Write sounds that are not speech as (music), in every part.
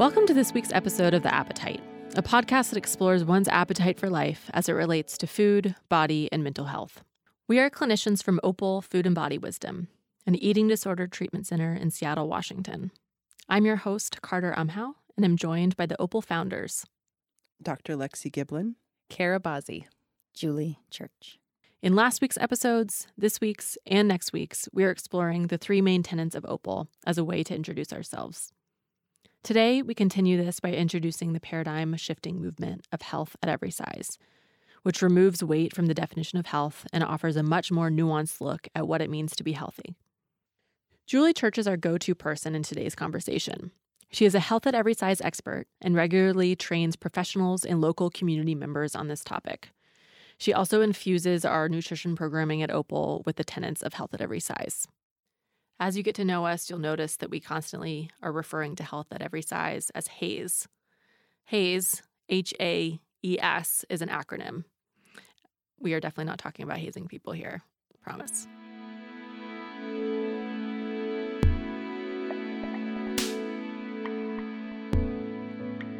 Welcome to this week's episode of The Appetite, a podcast that explores one's appetite for life as it relates to food, body, and mental health. We are clinicians from Opal Food and Body Wisdom, an eating disorder treatment center in Seattle, Washington. I'm your host, Carter Umhow, and I'm joined by the Opal founders, Dr. Lexi Giblin, Kara Bazzi, Julie Church. In last week's episodes, this week's, and next week's, we are exploring the three main tenets of Opal as a way to introduce ourselves. Today, we continue this by introducing the paradigm shifting movement of health at every size, which removes weight from the definition of health and offers a much more nuanced look at what it means to be healthy. Julie Church is our go to person in today's conversation. She is a health at every size expert and regularly trains professionals and local community members on this topic. She also infuses our nutrition programming at Opal with the tenets of health at every size. As you get to know us, you'll notice that we constantly are referring to health at every size as HAES. HAES, H A E S, is an acronym. We are definitely not talking about hazing people here, promise.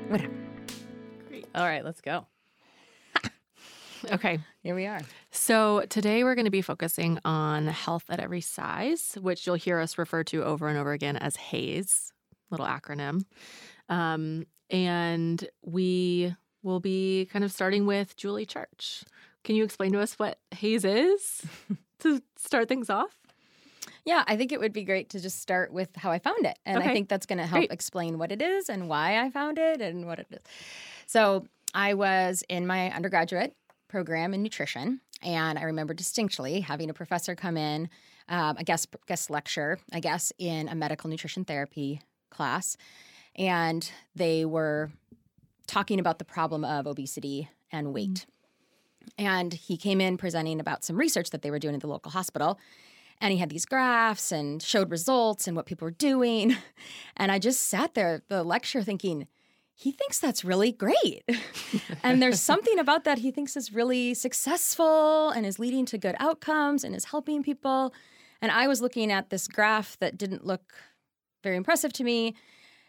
Whatever. Great. All right, let's go. Okay. Here we are. So today we're going to be focusing on health at every size, which you'll hear us refer to over and over again as HAES, little acronym. Um, and we will be kind of starting with Julie Church. Can you explain to us what HAES is (laughs) to start things off? Yeah, I think it would be great to just start with how I found it. And Okay. I think that's going to help Great. explain what it is and why I found it and what it is. So, I was in my undergraduate program in nutrition, and I remember distinctly having a professor come in, um, a guest guest lecture, I guess, in a medical nutrition therapy class, and they were talking about the problem of obesity and weight. And he came in presenting about some research that they were doing at the local hospital. And he had these graphs and showed results and what people were doing. (laughs) And I just sat there, the lecture, thinking, he thinks that's really great. (laughs) and there's something about that he thinks is really successful and is leading to good outcomes and is helping people. And I was looking at this graph that didn't look very impressive to me.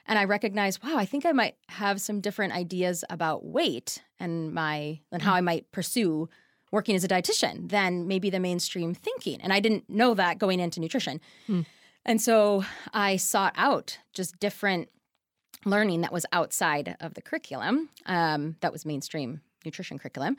And I recognized, wow, I think I might have some different ideas about weight and my and how I might pursue working as a dietitian than maybe the mainstream thinking. And I didn't know that going into nutrition. Hmm. And so I sought out just different learning that was outside of the curriculum, um, that was mainstream nutrition curriculum,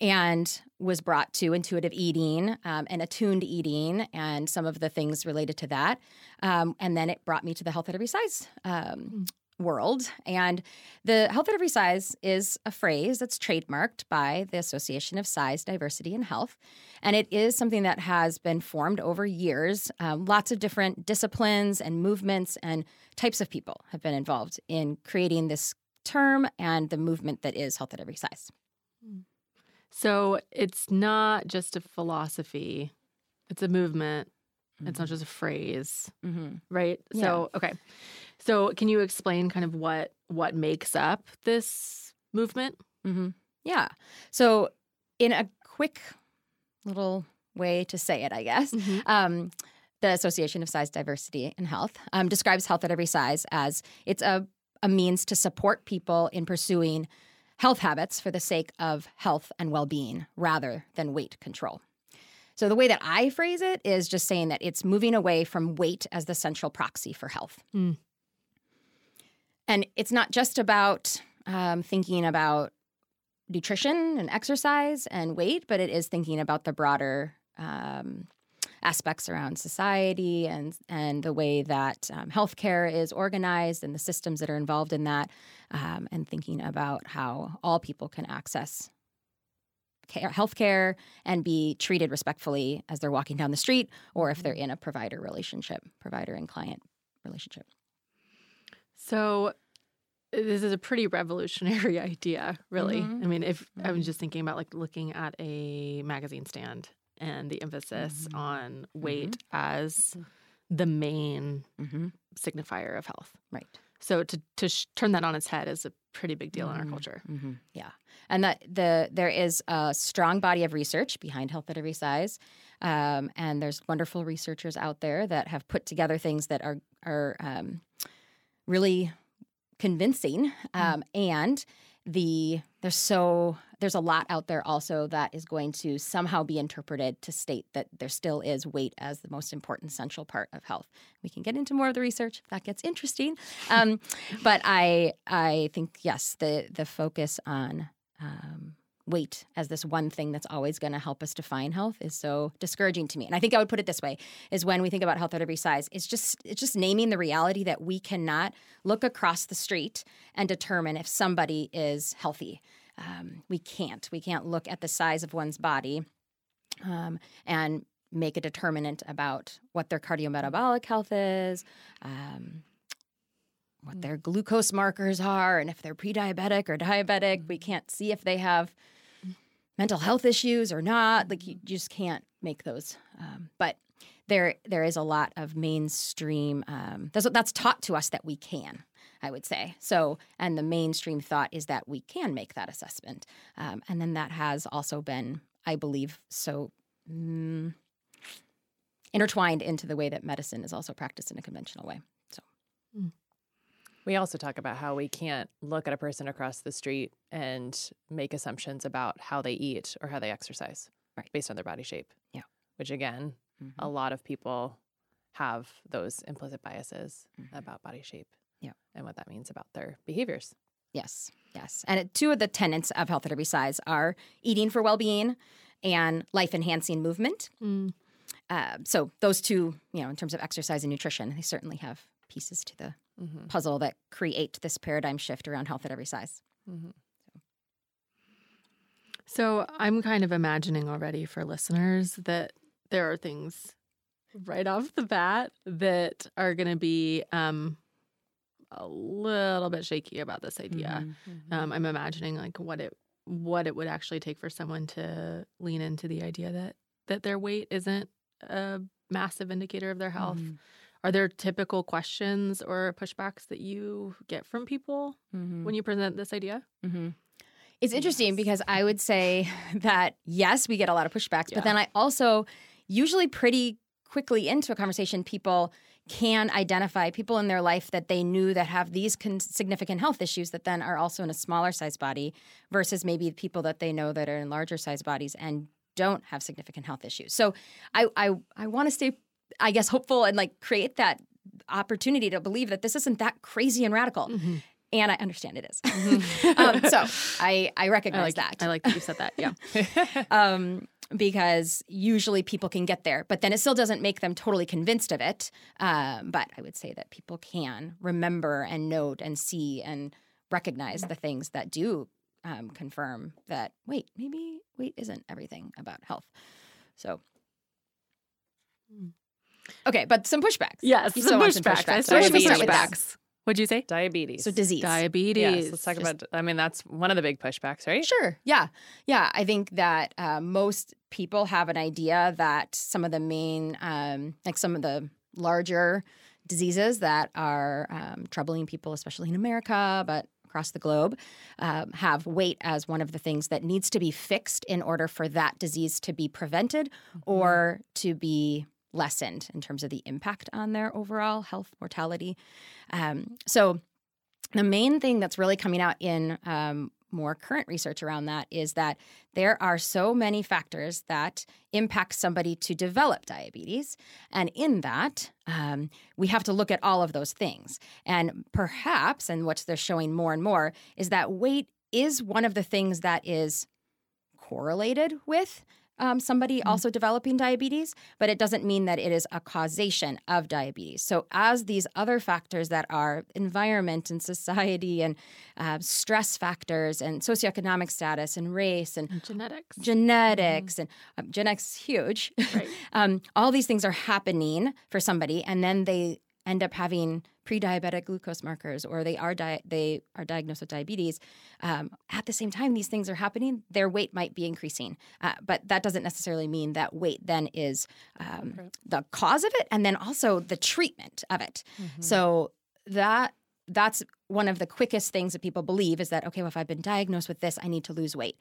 and was brought to intuitive eating um, and attuned eating and some of the things related to that. Um, and then it brought me to the health at every size um, world. And the health at every size is a phrase that's trademarked by the Association of Size, Diversity, and Health. And it is something that has been formed over years. Um, lots of different disciplines and movements and types of people have been involved in creating this term and the movement that is health at every size. So it's not just a philosophy, it's a movement. It's not just a phrase, Mm-hmm. right? So, okay. So, can you explain kind of what what makes up this movement? Mm-hmm. Yeah. So, in a quick little way to say it, I guess, um, the Association of Size, Diversity, and Health um, describes health at every size as it's a, a means to support people in pursuing health habits for the sake of health and well being rather than weight control. So, the way that I phrase it is just saying that it's moving away from weight as the central proxy for health. Mm. And it's not just about um, thinking about nutrition and exercise and weight, but it is thinking about the broader um, aspects around society and and the way that um, healthcare is organized and the systems that are involved in that, um, and thinking about how all people can access care, healthcare and be treated respectfully as they're walking down the street, or if they're in a provider relationship, provider and client relationship. So, this is a pretty revolutionary (laughs) idea, really. Mhm. I mean, if I'm Mhm. just thinking about like looking at a magazine stand and the emphasis Mhm. on weight as the main Mm-hmm. signifier of health. Right. So to to sh- turn that on its head is a pretty big deal in our culture. Yeah, and that the there is a strong body of research behind health at every size, um, and there's wonderful researchers out there that have put together things that are are um, really convincing, um, and the there's so there's a lot out there also that is going to somehow be interpreted to state that there still is weight as the most important central part of health. We can get into more of the research if that gets interesting, (laughs) um, but I I think yes the the focus on um, weight as this one thing that's always going to help us define health is so discouraging to me. And I think I would put it this way is when we think about health at every size, it's just it's just naming the reality that we cannot look across the street and determine if somebody is healthy. Um, we can't. We can't look at the size of one's body um, and make a determinant about what their cardiometabolic health is, um, what their glucose markers are, and if they're pre-diabetic or diabetic. We can't see if they have mental health issues or not. Like you just can't make those. Um, but there there is a lot of mainstream. Um, that's that's taught to us that we can. I would say so, and the mainstream thought is that we can make that assessment, um, and then that has also been, I believe, so. Mm, intertwined into the way that medicine is also practiced in a conventional way. So, We also talk about how we can't look at a person across the street and make assumptions about how they eat or how they exercise Right. based on their body shape. Yeah. Which again, Mhm. a lot of people have those implicit biases Mhm. about body shape. Yeah. And what that means about their behaviors. Yes, yes. And it- two of the tenets of health at every size are eating for well being and life enhancing movement. Mm. Uh, so, those two, you know, in terms of exercise and nutrition, they certainly have pieces to the Mm-hmm. puzzle that create this paradigm shift around health at every size. Mm-hmm. So I'm kind of imagining already for listeners that there are things right off the bat that are going to be um, a little bit shaky about this idea. Mm-hmm. Um, I'm imagining like what it what it would actually take for someone to lean into the idea that that their weight isn't a massive indicator of their health. Mhm. Are there typical questions or pushbacks that you get from people Mhm. when you present this idea? hmm It's interesting because I would say (laughs) that yes, we get a lot of pushbacks, Yeah. but then I also usually pretty quickly into a conversation, people can identify people in their life that they knew that have these con- significant health issues that then are also in a smaller size body versus maybe people that they know that are in larger size bodies and don't have significant health issues. So I I, I want to stay, I guess, hopeful and like create that opportunity to believe that this isn't that crazy and radical. Mm-hmm. And I understand it is. (laughs) um, so I, I I recognize like that. I like that you said that. Yeah. (laughs) um, because usually people can get there, but then it still doesn't make them totally convinced of it. Um, but I would say that people can remember and note and see and recognize the things that do um, confirm that wait, maybe weight isn't everything about health. So. Okay, but some pushbacks. Yes, You some still want some pushbacks. I pushbacks. still want some Diabetes. pushbacks. What'd you say? Diabetes. So disease. Diabetes. Yes, let's talk Just- about. I mean, that's one of the big pushbacks, right? Sure. Yeah. Yeah. I think that uh, most people have an idea that some of the main, um, like some of the larger diseases that are um, troubling people, especially in America, but across the globe, um, have weight as one of the things that needs to be fixed in order for that disease to be prevented or to be lessened in terms of the impact on their overall health mortality. Um, so, the main thing that's really coming out in um, more current research around that is that there are so many factors that impact somebody to develop diabetes. And in that, um, we have to look at all of those things. And perhaps, and what they're showing more and more, is that weight is one of the things that is correlated with um, somebody also developing diabetes, but it doesn't mean that it is a causation of diabetes. So, as these other factors that are environment and society and uh, stress factors and socioeconomic status and race and And genetics. genetics and um, genetics huge. Right. (laughs) um, all these things are happening for somebody, and then they end up having pre-diabetic glucose markers, or they are di- they are diagnosed with diabetes. Um, at the same time, these things are happening. Their weight might be increasing, uh, but that doesn't necessarily mean that weight then is um, the cause of it, and then also the treatment of it. So that that's one of the quickest things that people believe is that okay, well, if I've been diagnosed with this, I need to lose weight,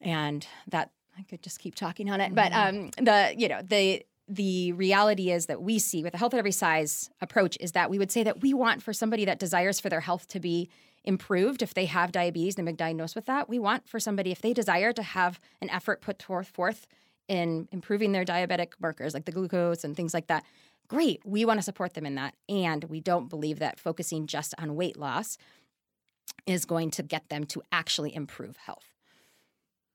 and that I could just keep talking on it. But um, the you know the the reality is that we see with the health at every size approach is that we would say that we want for somebody that desires for their health to be improved if they have diabetes and been diagnosed with that. We want for somebody if they desire to have an effort put forth forth in improving their diabetic markers like the glucose and things like that. Great, we want to support them in that. And we don't believe that focusing just on weight loss is going to get them to actually improve health.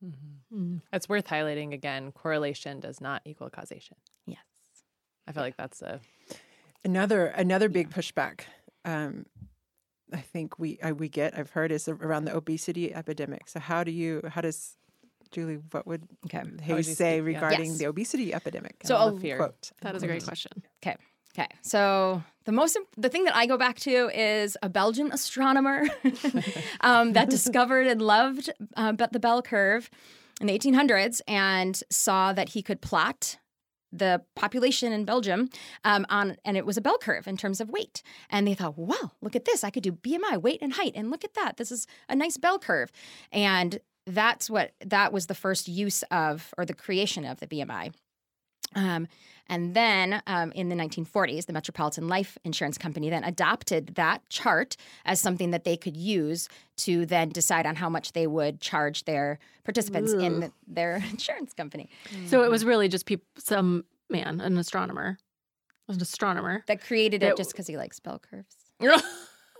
Mm-hmm. It's worth highlighting again. Correlation does not equal causation. Yes. I feel like that's a Another another big pushback. Um, I think we uh, we get I've heard is around the obesity epidemic. So how do you how does Julie what would Okay. HAES you say speak? Regarding Yes. the obesity epidemic? So And I'll- fear. quote. That is a great question. Okay. Okay. So the most the thing that I go back to is a Belgian astronomer (laughs) um, that discovered and loved uh, the bell curve in the 1800s and saw that he could plot the population in Belgium um, on, and it was a bell curve in terms of weight. And they thought, wow, look at this! I could do BMI, weight, and height, and look at that. This is a nice bell curve. And that's what that was the first use of, or the creation of the BMI. Um, and then um, in the 1940s, the Metropolitan Life Insurance Company then adopted that chart as something that they could use to then decide on how much they would charge their participants in the, their (laughs) insurance company. So it was really just peop- some man, an astronomer, an astronomer. That created it That- just because he likes bell curves. (laughs)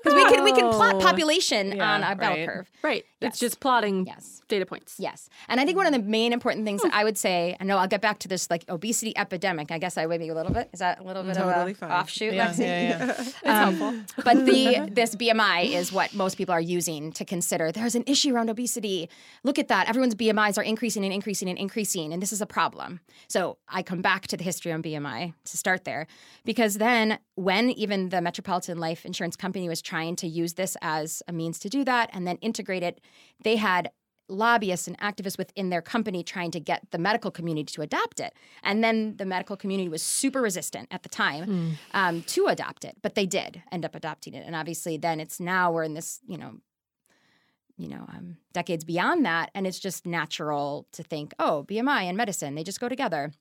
Because we can we can plot Oh. population Yeah, on a bell right. curve. Right. Yes. It's just plotting Yes. data points. Yes. And I think one of the main important things that I would say, I know I'll get back to this like obesity epidemic. I guess I would be a little bit. Is that a little bit Totally of a fine. offshoot, Yeah, (laughs) Lexi? yeah, yeah. (laughs) It's um, helpful. But the (laughs) this BMI is what most people are using to consider there's an issue around obesity. Look at that. Everyone's BMIs are increasing and increasing and increasing, and this is a problem. So I come back to the history on BMI to start there. Because then when even the Metropolitan Life Insurance Company was trying to use this as a means to do that and then integrate it, they had lobbyists and activists within their company trying to get the medical community to adopt it. And then the medical community was super resistant at the time um, to adopt it, but they did end up adopting it. And obviously, then it's now we're in this, you know, you know, um, decades beyond that, and it's just natural to think, oh, BMI and medicine, they just go together.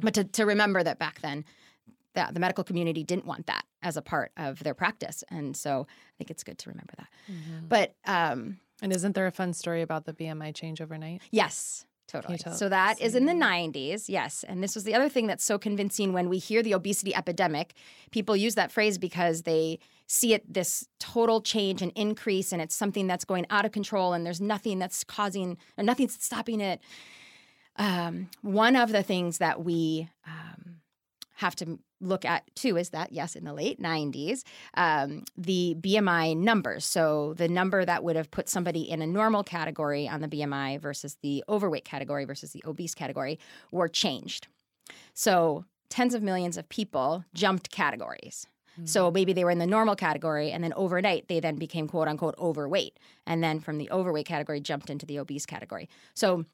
But to, to remember that back then, that the medical community didn't want that as a part of their practice, and so I think it's good to remember that. But um, And isn't there a fun story about the BMI change overnight? Yes, totally. So that is in the 90s, yes. And this was the other thing that's so convincing when we hear the obesity epidemic. People use that phrase because they see it this total change and increase, and it's something that's going out of control, and there's nothing that's causing or nothing's stopping it. Um, one of the things that we um, have to look at too is that yes in the late 90s um, the bmi numbers. So the number that would have put somebody in a normal category on the bmi versus the overweight category versus the obese category were changed. So tens of millions of people jumped categories. So maybe they were in the normal category and then overnight they then became quote unquote overweight and then from the overweight category jumped into the obese category. So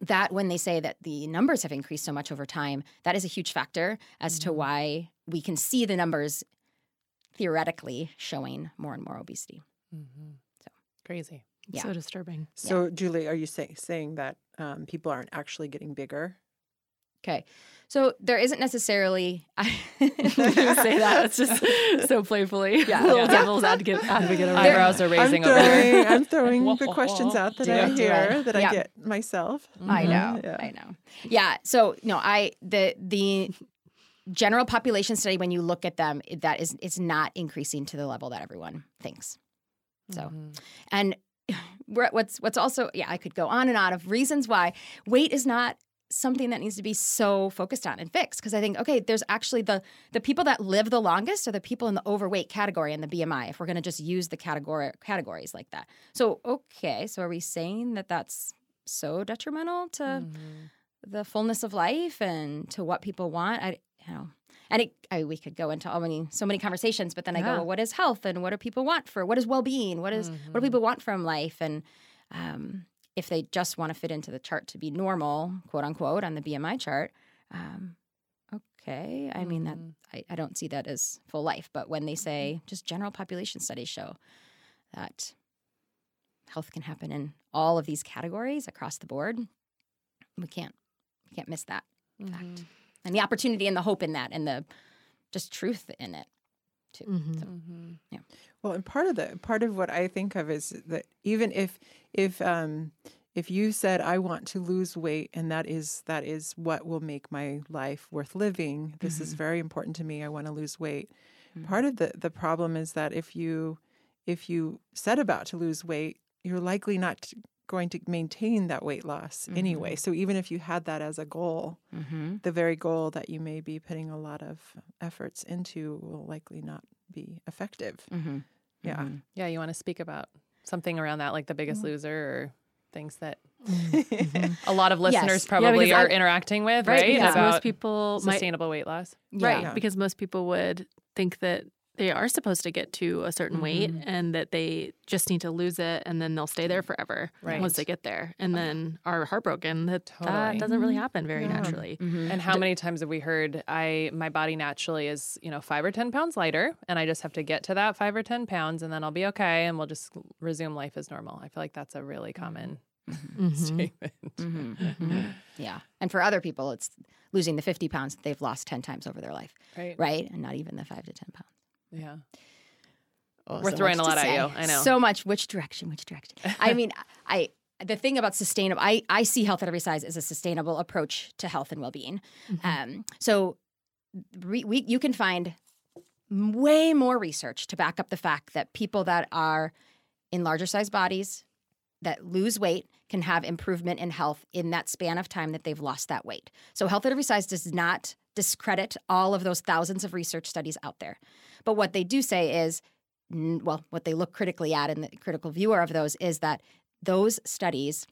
that when they say that the numbers have increased so much over time, that is a huge factor as to why we can see the numbers theoretically showing more and more obesity. Mm-hmm. Crazy. Yeah. So disturbing. So Julie, are you say, saying that um, people aren't actually getting bigger? Okay. So there isn't necessarily (laughs) you say that. It's just (laughs) so playfully. Yeah. Little Yeah. devil's (laughs) advocate, advocate over. Eyebrows are raising I'm over throwing, here. I'm throwing the questions out that I hear that Yeah. I get myself. I know. Mm-hmm. Yeah. I know. Yeah. So no, I the the general population study when you look at them, that is it's not increasing to the level that everyone thinks. So Mhm. And (sighs) what's what's also yeah, I could go on and on of reasons why weight is not something that needs to be so focused on and fixed because I think okay, there's actually the the people that live the longest are the people in the overweight category in the BMI if we're going to just use the category categories like that. So okay, so are we saying that that's so detrimental to Mhm. the fullness of life and to what people want? I you know and it, I, we could go into all many, so many conversations, but then I go, well, what is health and what do people want for? What is well-being? What is- what do Mhm. people want from life? And um, if they just want to fit into the chart to be normal, quote unquote, on the BMI chart, um, okay. I mean that Mhm. I, I don't see that as full life. But when they say just general population studies show that health can happen in all of these categories across the board, we can't we can't miss that fact. Mhm. and the opportunity and the hope in that and the just truth in it too. Mhm. So, Mm-hmm. Well, and part of the part of what I think of is that even if if um if you said I want to lose weight and that is that is what will make my life worth living, this is very important to me. I want to lose weight. Part of the the problem is that if you if you set about to lose weight, you're likely not going to maintain that weight loss anyway. So even if you had that as a goal, mm-hmm. the very goal that you may be putting a lot of efforts into will likely not be effective. Mm-hmm. Yeah. Mm-hmm. Yeah, you want to speak about something around that, like the biggest mm. loser or things that mm-hmm. (laughs) a lot of listeners Yes. probably because are I- interacting with, Right, right? because About most people might sustainable weight loss. Right. Yeah. Because most people would think that they are supposed to get to a certain weight Mhm. and that they just need to lose it and then they'll stay there forever Right. once they get there and then are heartbroken that Totally. that doesn't really happen very Yeah. naturally. Mm-hmm. And how many times have we heard I my body naturally is, you know, five or ten pounds lighter and I just have to get to that five or ten pounds and then I'll be okay and we'll just resume life as normal. I feel like that's a really common Mhm. statement. (laughs) Mm-hmm. Yeah. And for other people, it's losing the 50 pounds that they've lost 10 times over their life, Right. right? And not even the five to 10 pounds. Yeah. Oh, We're so throwing a lot at you. I know. So much. Which direction? Which direction? I mean, (laughs) I the thing about sustainable, I I see health at every size as a sustainable approach to health and well being. Um, so re, we you can find way more research to back up the fact that people that are in larger size bodies that lose weight can have improvement in health in that span of time that they've lost that weight. So health at every size does not discredit all of those thousands of research studies out there. But what they do say is well, what they look critically at and the critical viewer of those is that those studies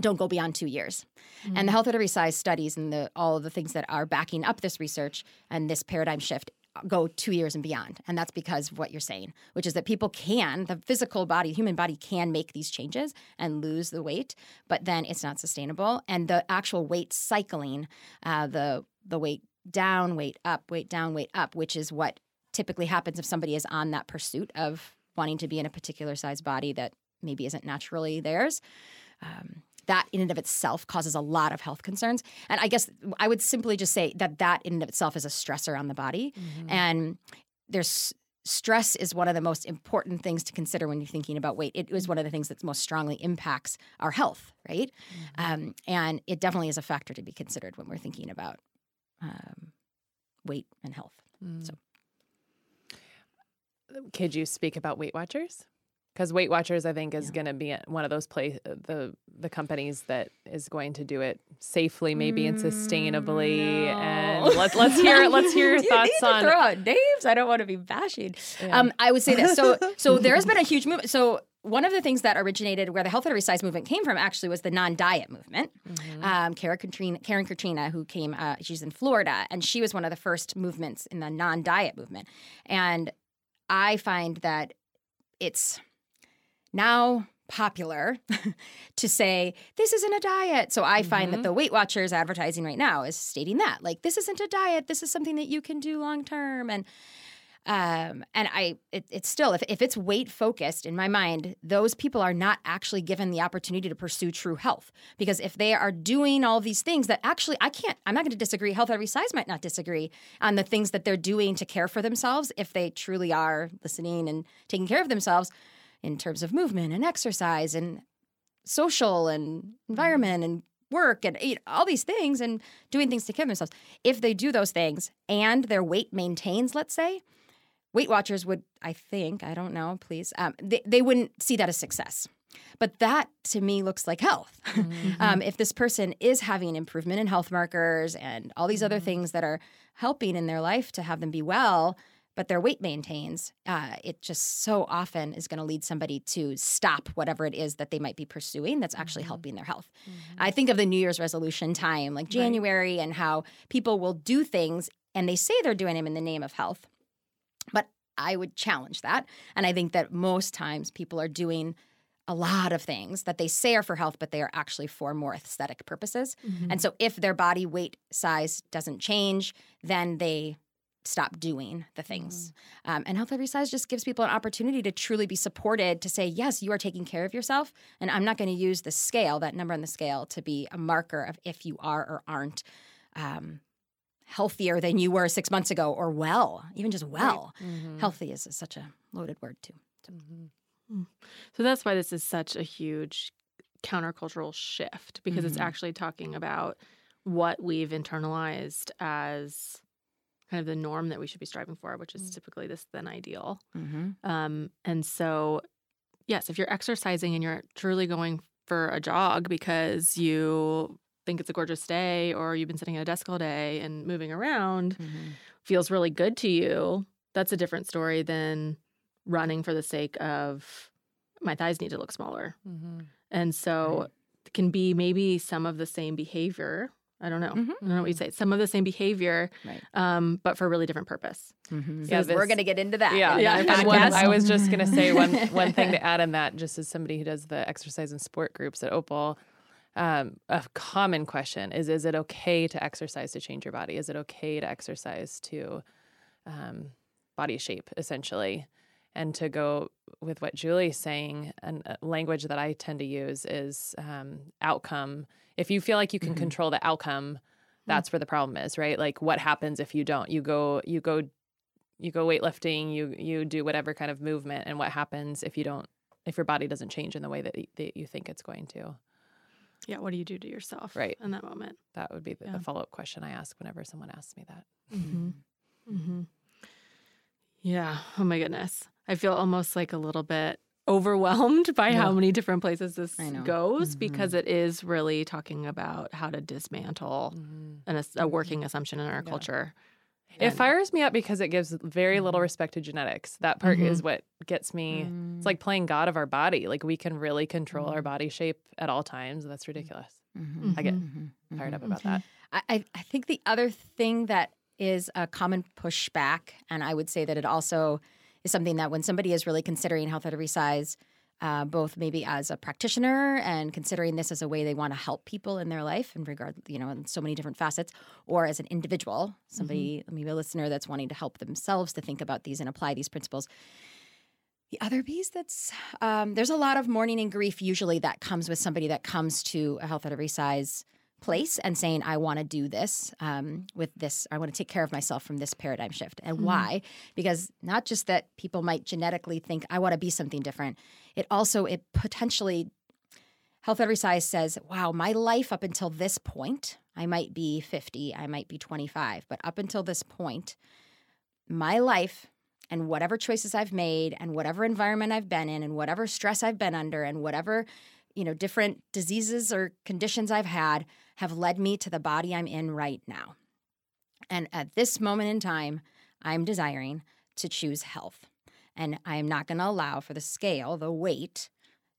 don't go beyond two years. And the health at every size studies and the all of the things that are backing up this research and this paradigm shift go two years and beyond. And that's because of what you're saying, which is that people can, the physical body, human body can make these changes and lose the weight, but then it's not sustainable. And the actual weight cycling, uh, the the weight down, weight up, weight down, weight up, which is what typically happens if somebody is on that pursuit of wanting to be in a particular size body that maybe isn't naturally theirs. Um, that in and of itself causes a lot of health concerns. And I guess I would simply just say that that in and of itself is a stressor on the body. And there's stress is one of the most important things to consider when you're thinking about weight. It is one of the things that most strongly impacts our health, right? Um, and it definitely is a factor to be considered when we're thinking about um, weight and health. So Could you speak about Weight Watchers? Because Weight Watchers, I think, is going to be one of those place the the companies that is going to do it safely, maybe and sustainably. And Mm, no. let, let's hear (laughs) let's hear your you thoughts on. throw out names. I don't want to be bashing. Yeah. Um, I would say this. So, so there has been a huge movement. So one of the things that originated where the health at every size movement came from actually was the non-diet movement. Mm-hmm. Um, Karin Kratina, Karin Kratina, who came, uh, she's in Florida, and she was one of the first movements in the non-diet movement. And I find that it's now popular (laughs) to say this isn't a diet. So I find that the Weight Watchers advertising right now is stating that like this isn't a diet. This is something that you can do long term and um, and I, it, it's still if, if it's weight focused in my mind, those people are not actually given the opportunity to pursue true health because if they are doing all these things that actually I can't, I'm not going to disagree. Health every size might not disagree on the things that they're doing to care for themselves if they truly are listening and taking care of themselves in terms of movement and exercise and social and environment and work and you know, all these things and doing things to care for themselves. If they do those things and their weight maintains, let's say, Weight Watchers would, I think, I don't know, please, um, they, they wouldn't see that as success. But that to me looks like health. (laughs) um, if this person is having improvement in health markers and all these other things that are helping in their life to have them be well, but their weight maintains, uh, it just so often is going to lead somebody to stop whatever it is that they might be pursuing that's actually helping their health. I think of the New Year's resolution time, like January, and how people will do things and they say they're doing them in the name of health. I would challenge that. And I think that most times people are doing a lot of things that they say are for health, but they are actually for more aesthetic purposes. And so if their body weight size doesn't change, then they stop doing the things. Um, and Health Every Size just gives people an opportunity to truly be supported to say, yes, you are taking care of yourself. And I'm not going to use the scale, that number on the scale, to be a marker of if you are or aren't um, healthier than you were six months ago or well, even just well. Mhm. Healthy is such a loaded word, too. Mhm. So that's why this is such a huge countercultural shift because it's Mhm. actually talking about what we've internalized as kind of the norm that we should be striving for, which is Mm. typically this then ideal. Mm-hmm. Um, and so, yes, if you're exercising and you're truly going for a jog because you think it's a gorgeous day or you've been sitting at a desk all day and moving around Mm-hmm. feels really good to you, that's a different story than running for the sake of my thighs need to look smaller. Mhm. And so Right. it can be maybe some of the same behavior. I don't know. Mhm. I don't know what you say. Some of the same behavior, Right. um, but for a really different purpose. Mm-hmm. Yeah, we're going to get into that. Yeah, in Yeah, another and And one. I was just gonna say one (laughs) one thing to add in that, just as somebody who does the exercise and sport groups at Opal, um, a common question is: Is it okay to exercise to change your body? Is it okay to exercise to um, body shape, essentially? And to go with what Julie's saying, and uh, language that I tend to use is um, outcome. If you feel like you can Mhm. control the outcome, that's where the problem is, right? Like, what happens if you don't? You go, you go you go weightlifting, you you do whatever kind of movement, and what happens if you don't, if your body doesn't change in the way that, that you think it's going to? Yeah. What do you do to yourself Right. in that moment? That would be the, Yeah. the follow up question I ask whenever someone asks me that. Mm-hmm. Mm-hmm. Yeah. Oh my goodness. I feel almost like a little bit overwhelmed (laughs) by how many different places this I know. goes Mhm. because it is really talking about how to dismantle an, a working assumption in our Yeah. culture. It fires me up because it gives very little Mhm. respect to genetics. That part is Mhm. what gets me. Mm. It's like playing God of our body. Like we can really control our Mhm. body shape at all times. That's ridiculous. Mhm. I get Mhm. Fired up about that. I, I I think the other thing that is a common pushback, and I would say that it also is something that when somebody is really considering health at every size, uh, both maybe as a practitioner and considering this as a way they want to help people in their life in regard, you know, in so many different facets, or as an individual, somebody, maybe a listener that's wanting to help themselves to think about these and apply these principles. The other piece that's um, there's a lot of mourning and grief usually that comes with somebody that comes to a health at every size place and saying, I want to do this um, with this, I want to take care of myself from this paradigm shift. And Mhm. why? Because not just that people might genetically think, I want to be something different, it also, it potentially, Health Every Size says, wow, my life up until this point, I might be 50, I might be 25, but up until this point, my life and whatever choices I've made and whatever environment I've been in and whatever stress I've been under and whatever you know different diseases or conditions I've had have led me to the body I'm in right now. And at this moment in time, I'm desiring to choose health. And I am not going to allow for the scale, the weight,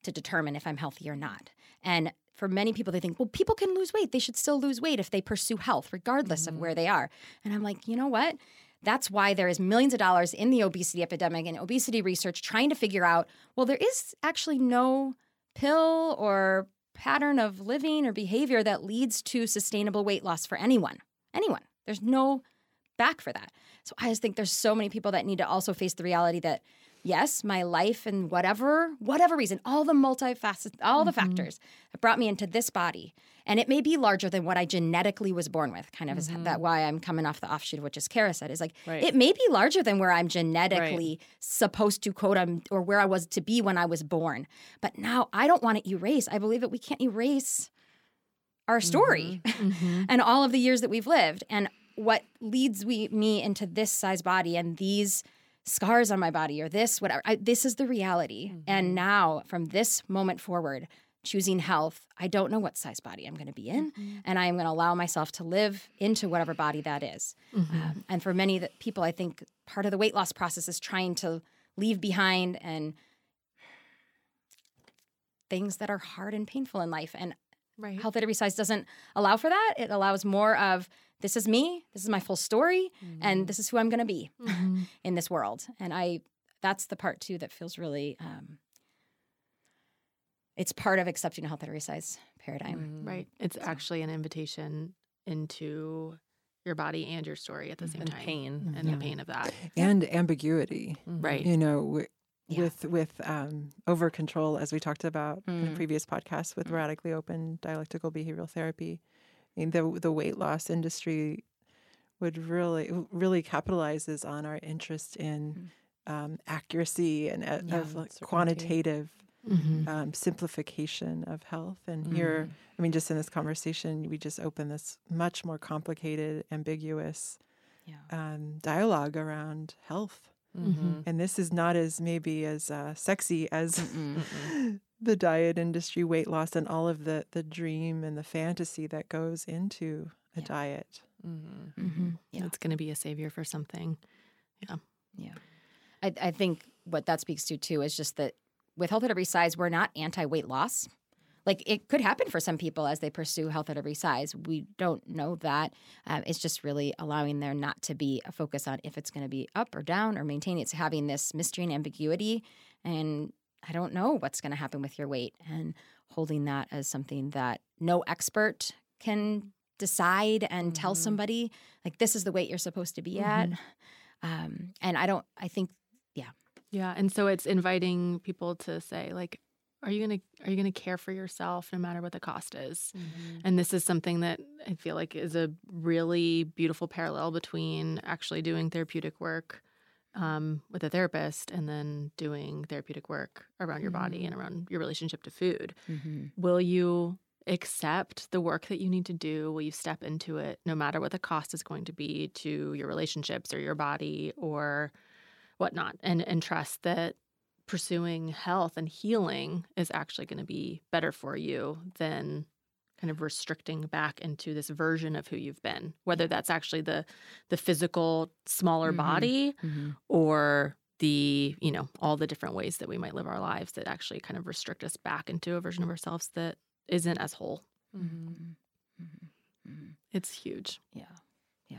to determine if I'm healthy or not. And for many people, they think, well, people can lose weight. They should still lose weight if they pursue health, regardless of where mm-hmm. they are. And I'm like, you know what? That's why there is millions of dollars in the obesity epidemic and obesity research trying to figure out well, there is actually no pill or pattern of living or behavior that leads to sustainable weight loss for anyone. Anyone. There's no back for that. So I just think there's so many people that need to also face the reality that yes, my life and whatever whatever reason, all the multifaceted, all the Mhm. factors have brought me into this body, and it may be larger than what I genetically was born with. Kind of is Mhm. that why I'm coming off the offshoot of what just Kara said is like Right. it may be larger than where I'm genetically supposed to quote um, or where I was to be when I was born. But now I don't want to erase. I believe that we can't erase our story Mhm. (laughs) and all of the years that we've lived and what leads we me into this size body and these scars on my body or this whatever I, this is the reality Mhm. and now from this moment forward choosing health i don't know what size body i'm going to be in and i am going to allow myself to live into whatever body that is Mhm. um, and for many people i think part of the weight loss process is trying to leave behind and things that are hard and painful in life and Right. health at every size doesn't allow for that it allows more of this is me this is my full story and this is who i'm going to be Mhm. (laughs) in this world and i that's the part too that feels really um, it's part of accepting a health at every size paradigm Mhm. Right. It's actually an invitation into your body and your story at the same And time. pain. And Yeah. the pain of that. and ambiguity. Mhm. Right. You know, Yeah. with with um, over control, as we talked about in Mm. a previous podcast with Mm. radically open dialectical behavioral therapy. I mean, the the weight loss industry would really really capitalizes on our interest in um, accuracy and uh, Yeah, of like quantitative Mm-hmm. um, simplification of health. And here, I mean, just in this conversation, we just open this much more complicated, ambiguous Yeah. um, dialogue around health. Mhm. And this is not as maybe as uh, sexy as Mm-mm. (laughs) the diet industry, weight loss, and all of the the dream and the fantasy that goes into a Yeah. diet. Mhm. Mm-hmm. Yeah. It's going to be a savior for something. Yeah. Yeah. I, I think what that speaks to too is just that with health at every size, we're not anti weight loss. Like it could happen for some people as they pursue health at every size. We don't know that. Um, it's just really allowing there not to be a focus on if it's going to be up or down or maintain. It's having this mystery and ambiguity. And I don't know what's going to happen with your weight and holding that as something that no expert can decide and tell Mhm. somebody like this is the weight you're supposed to be at. Um, and I don't, I think, Yeah, Yeah. and so it's inviting people to say like are you to are you to care for yourself no matter what the cost is? Mhm. And this is something that I feel like is a really beautiful parallel between actually doing therapeutic work um, with a therapist and then doing therapeutic work around your body and around your relationship to food. Will you accept the work that you need to do? Will you step into it no matter what the cost is going to be to your relationships or your body or whatnot? And and trust that pursuing health and healing is actually going to be better for you than kind of restricting back into this version of who you've been whether that's actually the the physical smaller Mhm. body or the you know all the different ways that we might live our lives that actually kind of restrict us back into a version of ourselves that isn't as whole Mhm. it's huge Yeah. Yeah.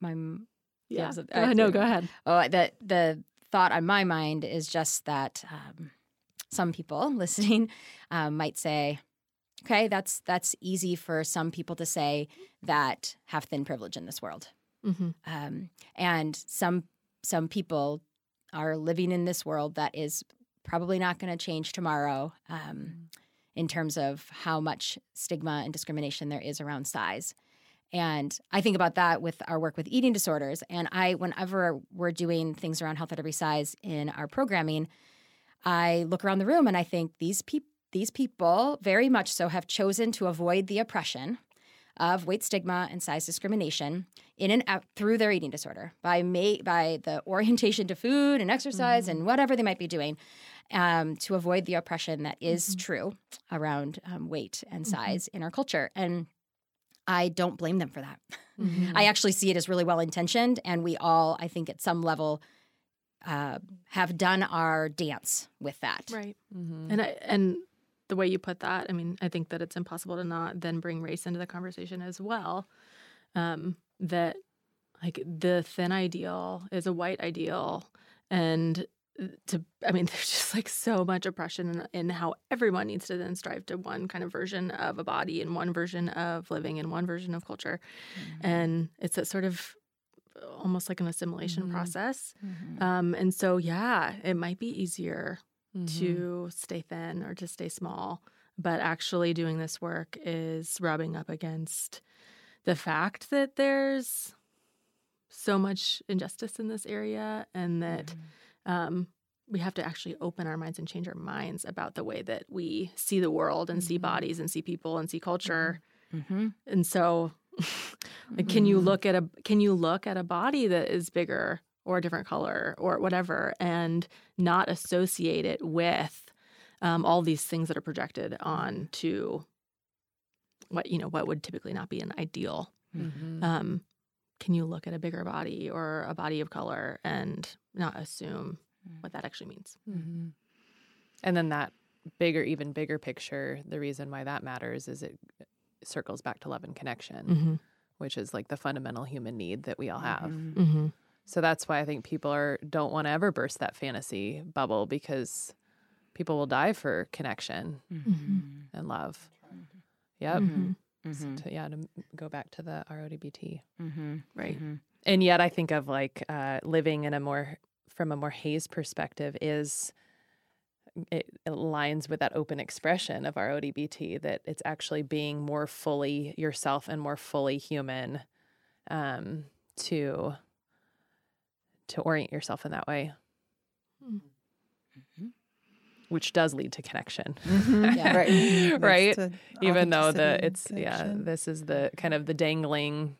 My, yeah, Go I- no go ahead oh, the, the thought on my mind is just that um, some people (laughs) listening um, might say, okay, that's, that's easy for some people to say that have thin privilege in this world. mm-hmm. um, and some some people are living in this world that is probably not going to change tomorrow um, in terms of how much stigma and discrimination there is around size and i think about that with our work with eating disorders and i whenever we're doing things around health at every size in our programming i look around the room and i think these people these people very much so have chosen to avoid the oppression of weight stigma and size discrimination in and out through their eating disorder. By ma- by the (laughs) orientation to food and exercise and whatever they might be doing um, to avoid the oppression that is true around um, weight and size in our culture. And i don't blame them for that. (laughs) I actually see it as really well intentioned and we all i think at some level uh, have done our dance with that. Right. Mhm. And I, and the way you put that, I mean, I think that it's impossible to not then bring race into the conversation as well. Um, that like the thin ideal is a white ideal, and to I mean, (laughs) there's just like so much oppression in, in how everyone needs to then strive to one kind of version of a body and one version of living and one version of culture, and it's a sort of almost like an assimilation Mhm. process. Mhm. Um, and so, yeah, it might be easier Mhm. to stay thin or to stay small. But actually, doing this work is rubbing up against the fact that there's so much injustice in this area and that um, we have to actually open our minds and change our minds about the way that we see the world and see Mhm. bodies and see people and see culture. Mhm. And so, (laughs) like, can you look at a can you look at a body that is bigger or a different color or whatever and not associate it with um, all these things that are projected on to what you know what would typically not be an ideal. Mhm. Um, can you look at a bigger body or a body of color and not assume what that actually means? Mhm. And then that bigger, even bigger picture, the reason why that matters is it circles back to love and connection, Mm-hmm. which is like the fundamental human need that we all have. Mm-hmm. So that's why I think people are don't want to ever burst that fantasy bubble because people will die for connection Mhm. and love. Yep. Mhm. So Mhm. to, yeah, to go back to the RODBT. Mhm. Right. And yet I think of like uh, living in a more from a more HAES perspective is it aligns with that open expression of RODBT that it's actually being more fully yourself and more fully human um, to to orient yourself in that way, Mm. Mhm. which does lead to connection. (laughs) Yeah. right. Right. to Even though the authenticity, it's yeah, this is the kind of the dangling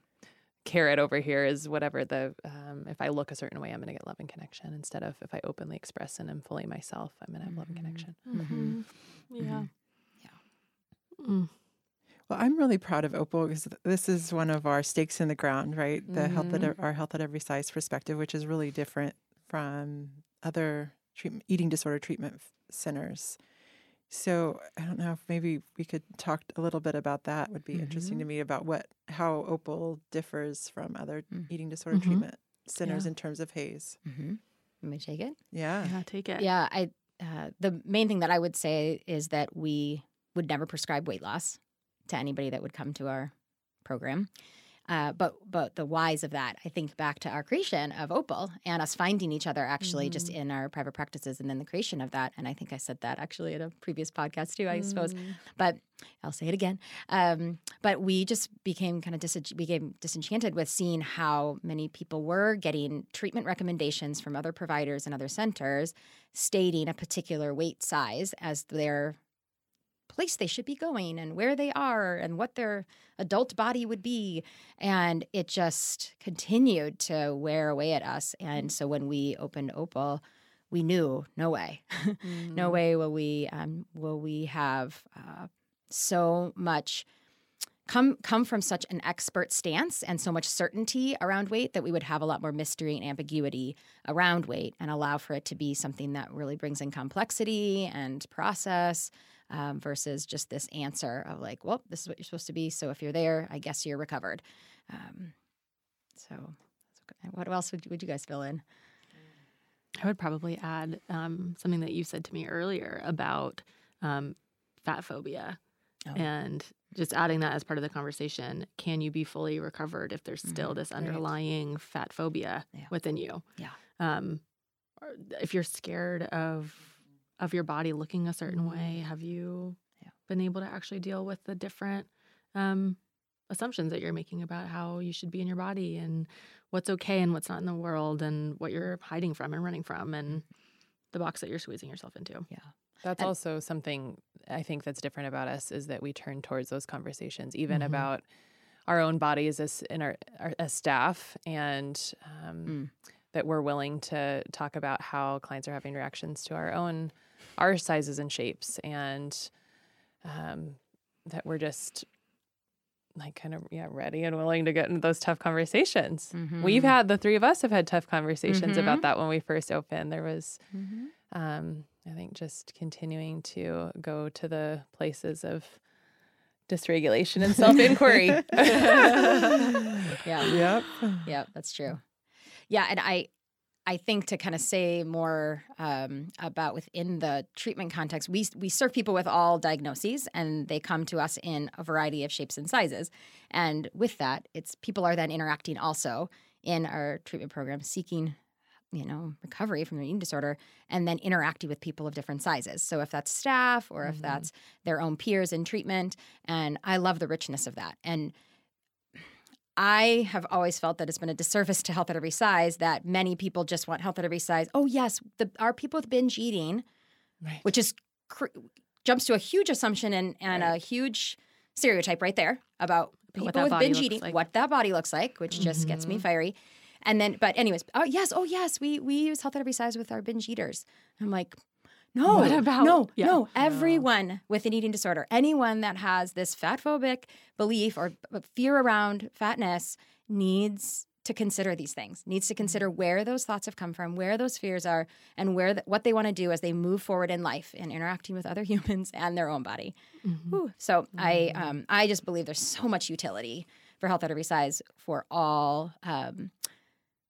carrot over here is whatever the um, if I look a certain way, I'm going to get love and connection instead of if I openly express and am fully myself, I'm going to have love and Mhm. connection. Mhm. Yeah. Yeah. Mm. Well, I'm really proud of Opal because this is one of our stakes in the ground, right? The health at Mhm. our health at every size perspective, which is really different from other treatment, eating disorder treatment centers. So I don't know if maybe we could talk a little bit about that. Would be interesting to me about what how Opal differs from other Mm. eating disorder Mhm. treatment centers Yeah. in terms of HAES. Mm-hmm. Let me take it. Yeah. Yeah, take it. Yeah, I uh, the main thing that I would say is that we would never prescribe weight loss to anybody that would come to our program. Uh, but but the whys of that, I think back to our creation of Opal and us finding each other actually just in our private practices, and then the creation of that. And I think I said that actually in a previous podcast too. I suppose, but I'll say it again. Um, but we just became kind of dis- became disenchanted with seeing how many people were getting treatment recommendations from other providers and other centers stating a particular weight size as their place they should be going and where they are and what their adult body would be. And it just continued to wear away at us. And so when we opened opal we knew no way. (laughs) No way will we um, will we have uh, so much come come from such an expert stance and so much certainty around weight that we would have a lot more mystery and ambiguity around weight and allow for it to be something that really brings in complexity and process um, versus just this answer of like well this is what you're supposed to be so if you're there i guess you're recovered um, so what else would you, would you guys fill in I would probably add um, something that you said to me earlier about um, fat phobia Oh. and just adding that as part of the conversation. Can you be fully recovered if there's still Mhm. this Right. underlying fat phobia Yeah. within you? Yeah. Um, if you're scared of of your body looking a certain way, have you Yeah. been able to actually deal with the different um, assumptions that you're making about how you should be in your body and what's okay and what's not in the world and what you're hiding from and running from and the box that you're squeezing yourself into. yeah That's And- also something I think that's different about us is that we turn towards those conversations, even Mhm. about our own bodies as in our, our as staff, and um, Mm. that we're willing to talk about how clients are having reactions to our own our sizes and shapes, and um, that we're just like kind of yeah ready and willing to get into those tough conversations. We've Mhm. had the three of us have had tough conversations Mhm. about that when we first opened. There was Mhm. um, I think just continuing to go to the places of dysregulation and self inquiry. (laughs) (laughs) yeah Yep. yeah that's true yeah and i i think to kind of say more um, about within the treatment context we we serve people with all diagnoses and they come to us in a variety of shapes and sizes. And with that it's people are then interacting also in our treatment program seeking you know recovery from their eating disorder and then interacting with people of different sizes. So if that's staff or if Mhm. that's their own peers in treatment and i love the richness of that. And I have always felt that it's been a disservice to health at every size that many people just want health at every size. Oh yes, the, our people with binge eating, Right. which is cr- jumps to a huge assumption and, and a huge stereotype right there about people What with binge eating, like. what that body looks like, which just gets me Mhm. fiery. And then, but anyways, oh yes, oh yes, we we use health at every size with our binge eaters. I'm like, no, (laughs) What about- no, yeah. no. Everyone with an eating disorder, anyone that has this fat phobic belief or fear around fatness, needs to consider these things. Needs to consider where those thoughts have come from, where those fears are, and where th- what they want to do as they move forward in life in interacting with other (laughs) humans and their own body. Mhm. Whew. So I um, I just believe there's so much utility for health at every size for all um,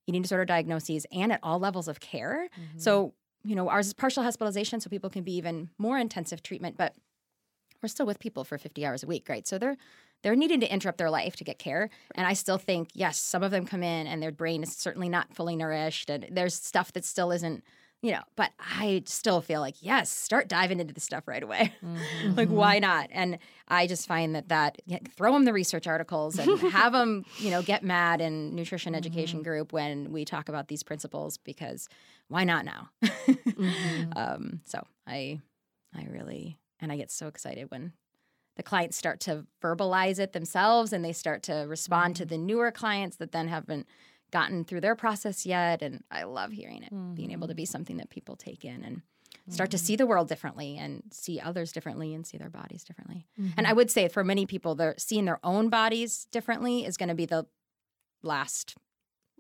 eating disorder diagnoses and at all levels of care. So you know ours is partial hospitalization, so people can be even more intensive treatment, but we're still with people for 50 hours a week, right? So they're they're needing to interrupt their life to get care. And I still think, yes, some of them come in and their brain is certainly not fully nourished, and there's stuff that still isn't, you know, but I still feel like, yes, start diving into the stuff right away. (laughs) Mm-hmm. like, why not? And I just find that that throw them the research articles and (laughs) have them, you know, get mad in nutrition education group when we talk about these principles because why not now? (laughs) Mm-hmm. um, so I, I really, and I get so excited when the clients start to verbalize it themselves and they start to respond Mm-hmm. to the newer clients that then haven't gotten through their process yet. And I love hearing it, being able to Mm-hmm. be something that people take in and start to see the world differently and see others differently and see their bodies differently. Mm-hmm. And I would say for many people, they're seeing their own bodies differently is going to be the last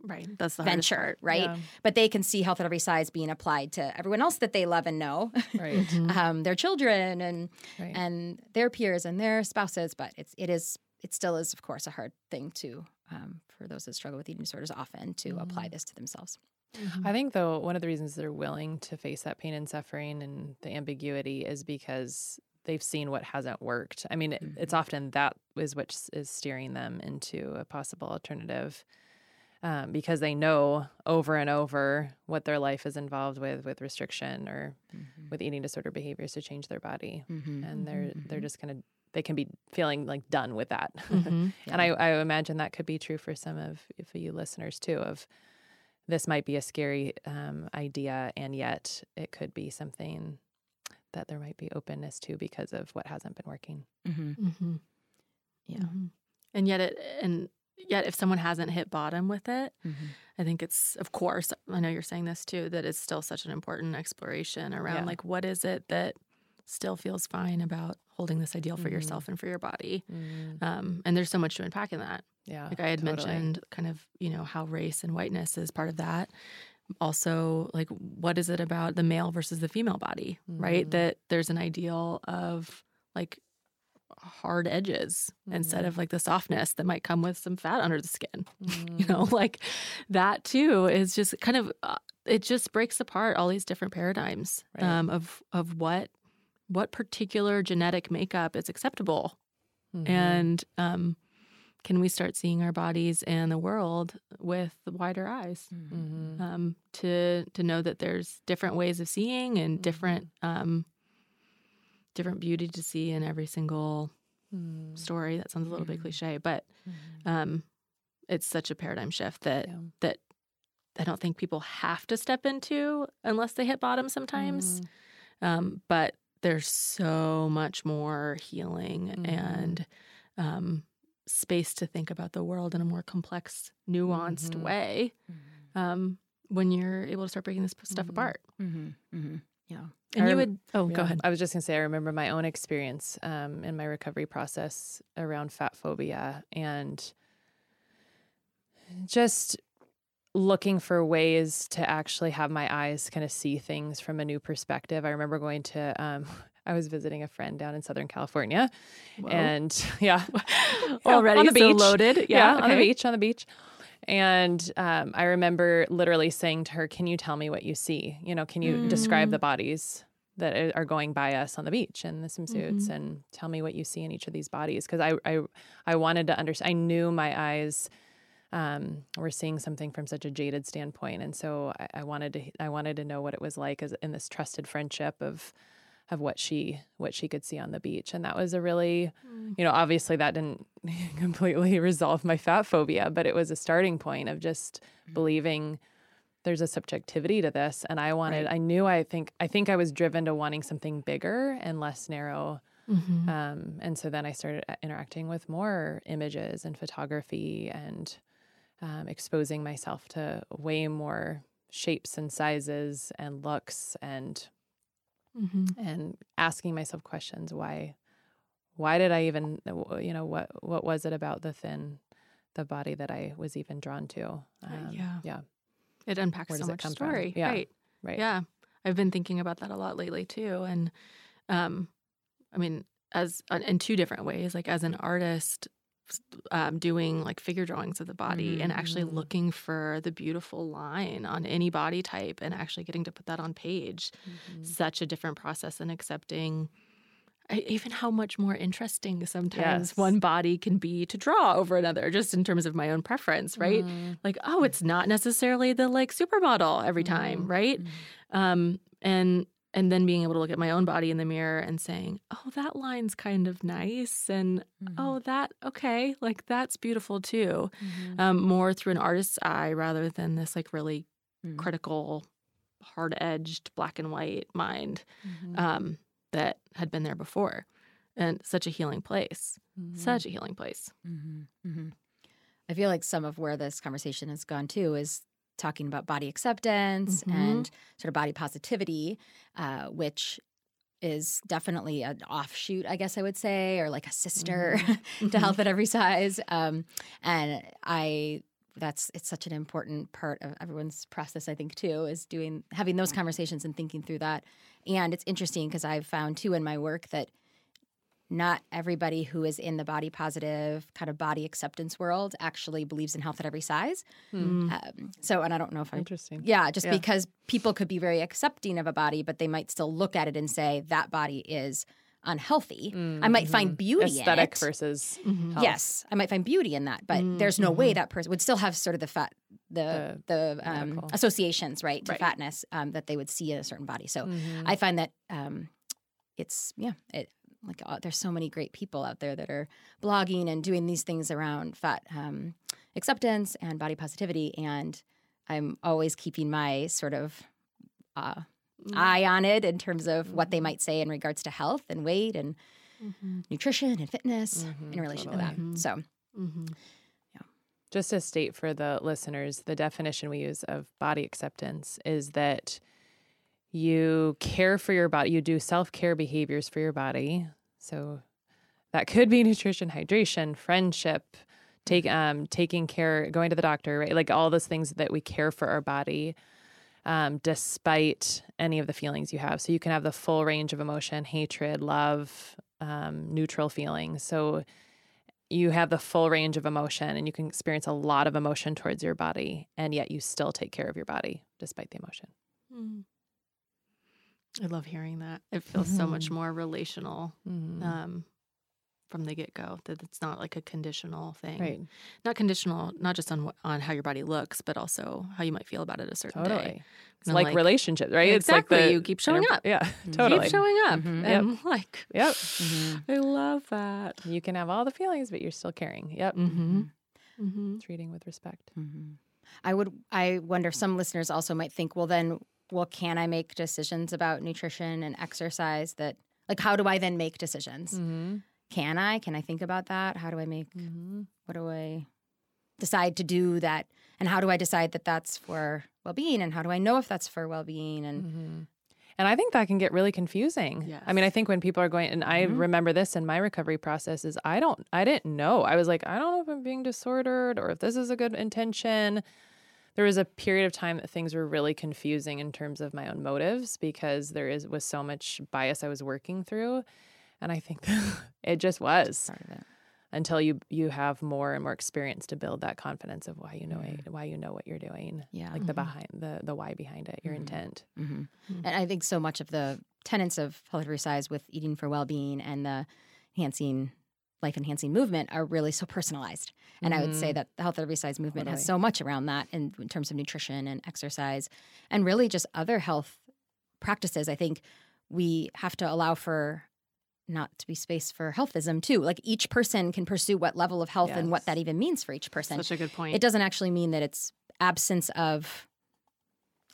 Right. That's the venture, right? Yeah. But they can see health at every size being applied to everyone else that they love and know, Right. (laughs) um, their children and Right. and their peers and their spouses. But it's it is it still is of course a hard thing to um, for those that struggle with eating disorders often to Mm-hmm. apply this to themselves. I think though one of the reasons they're willing to face that pain and suffering and the ambiguity is because they've seen what hasn't worked. I mean, it, it's often that is what s- is steering them into a possible alternative. Um, because they know over and over what their life is involved with, with restriction or with eating disorder behaviors to change their body, and they're they're just kind of they can be feeling like done with that. (laughs) Mm-hmm. And I, I imagine that could be true for some of, of you listeners too. Of this might be a scary um, idea, and yet it could be something that there might be openness to because of what hasn't been working. Mm-hmm. Mm-hmm. Yeah. Mhm. And yet it and yet if someone hasn't hit bottom with it, Mm-hmm. I think it's of course, I know you're saying this too, that it's still such an important exploration around Yeah. like what is it that still feels fine about holding this ideal for Mhm. yourself and for your body. Mm, Um, and there's so much to unpack in that. yeah. Like I had totally. mentioned, kind of, you know, how race and whiteness is part of that. Also, like, what is it about the male versus the female body, right? Mhm. That there's an ideal of like hard edges instead Mhm. of like the softness that might come with some fat under the skin. Mm, (laughs) You know, like that too is just kind of, uh, it just breaks apart all these different paradigms Right. um, of of what what particular genetic makeup is acceptable mhm. and um, can we start seeing our bodies and the world with wider eyes Mhm. um, to to know that there's different ways of seeing and different um, different beauty to see in every single Mm, story that sounds a little bit Mhm. cliche but mhm. um, it's such a paradigm shift that Yeah. that I don't think people have to step into unless they hit bottom sometimes Mm, um, but there's so much more healing Mhm. and um, space to think about the world in a more complex, nuanced Mhm. way um, when you're able to start breaking this stuff Mhm. apart. Mm-hmm. Mm-hmm. Yeah. And I you would, oh, go ahead. I was just gonna say I remember my own experience um, in my recovery process around fat phobia and just looking for ways to actually have my eyes kind of see things from a new perspective. I remember going to um, (laughs) I was visiting a friend down in Southern California, Whoa. and (laughs) yeah, (laughs) Already on the so beach. loaded. Yeah, Yeah, on the beach, on the beach. And um, I remember literally saying to her, "Can you tell me what you see? You know, can you describe Mm. the bodies that are- going by us on the beach in the swimsuits, Mhm. and tell me what you see in each of these bodies?" Because I, I, I wanted to understand. I knew my eyes um, were seeing something from such a jaded standpoint, and so I, I wanted to, I wanted to know what it was like as in this trusted friendship of of what she what she could see on the beach. And that was a really you know obviously that didn't (laughs) completely resolve my fat phobia but it was a starting point of just believing there's a subjectivity to this. And i wanted Right. i knew i think i think i was driven to wanting something bigger and less narrow. Mhm. um, and so then i started interacting with more images and photography and um, exposing myself to way more shapes and sizes and looks and Mhm. and asking myself questions why why did i even you know what what was it about the thin the body that i was even drawn to um, yeah. yeah It unpacks Where so much story. Yeah. Right. right Yeah. I've been thinking about that a lot lately too. And um, I mean, as uh, in two different ways, like as an artist, um, doing like figure drawings of the body and actually Mhm. looking for the beautiful line on any body type and actually getting to put that on page. Mhm. Such a different process than accepting even how much more interesting sometimes Yes. one body can be to draw over another, just in terms of my own preference, right? Mhm. Like, oh, it's not necessarily the like supermodel every time, Mhm. right? Um, and and then being able to look at my own body in the mirror and saying, "Oh, that line's kind of nice," and Mm-hmm. "Oh, that okay, like that's beautiful too." Mhm. Um, more through an artist's eye rather than this like really Mm. critical, hard-edged, black and white mind Mhm. um, that had been there before, and such a healing place, Mhm. such a healing place. hmm hmm I feel like some of where this conversation has gone to is talking about body acceptance Mhm. and sort of body positivity, uh, which is definitely an offshoot, I guess I would say, or like a sister (laughs) to health at every size. Um, and I, that's it's such an important part of everyone's process, I think, too, is doing having those conversations and thinking through that. And it's interesting because I've found too in my work that not everybody who is in the body positive kind of body acceptance world actually believes in health at every size. Mm. Um, so, and I don't know if I'm Interesting. yeah, just Yeah. because people could be very accepting of a body, but they might still look at it and say that body is unhealthy. I might find beauty Mm-hmm. aesthetic in it. versus Mhm. health. Yes, I might find beauty in that, but there's no way that person would still have sort of the fat, the the, um, associations, right, to Right. fatness um, that they would see in a certain body. So Mhm. I find that um, it's yeah, it like uh, there's so many great people out there that are blogging and doing these things around fat um, acceptance and body positivity, and I'm always keeping my sort of uh, eye on it in terms of what they might say in regards to health and weight and Mhm. nutrition and fitness Mhm, in relation totally. to that. So Mhm. Just to state for the listeners, the definition we use of body acceptance is that you care for your body, you do self care behaviors for your body. So that could be nutrition, hydration, friendship, take um taking care, going to the doctor, right? Like all those things that we care for our body. Um, despite any of the feelings you have. So you can have the full range of emotion, hatred, love, um, neutral feelings. So you have the full range of emotion and you can experience a lot of emotion towards your body and yet you still take care of your body despite the emotion Mm. I love hearing that. It feels so much more relational um, from the get go. That it's not like a conditional thing, right Not conditional, not just on on how your body looks, but also how you might feel about it a certain totally day. it's like, like- relationships right Exactly. it's like the You keep showing up. yeah totally Keep showing up, Mhm. Yep. and like yep I love that. you can have all the feelings but you're still caring yep Mm-hmm. Mm-hmm. treating with respect Mm-hmm. I would. I wonder. if Some listeners also might think, well, then, well, can I make decisions about nutrition and exercise? That, like, how do I then make decisions? mm-hmm. Can I? Can I think about that? How do I make? Mm-hmm. What do I decide to do that? And how do I decide that that's for well-being? And how do I know if that's for well-being? And Mm-hmm. And I think that can get really confusing. I mean, I think when people are going, and I Mhm. remember this in my recovery process, is I don't, I didn't know. I was like, I don't know if I'm being disordered or if this is a good intention. There was a period of time that things were really confusing in terms of my own motives because there is was so much bias I was working through, and I think (laughs) it just was part of it. until you you have more and more experience to build that confidence of why you know it, why you know what you're doing, Yeah. like the behind the the why behind it, your Mhm. intent. hmm Mm. And I think so much of the tenets of health at every size with eating for well-being and the enhancing life enhancing movement are really so personalized. And I would say mm. that the health at every size movement has so much around that in, in terms of nutrition and exercise and really just other health practices. I think we have to allow for not to be space for healthism too. Like each person can pursue what level of health and what that even means for each person Such a good point. it doesn't actually mean that it's absence of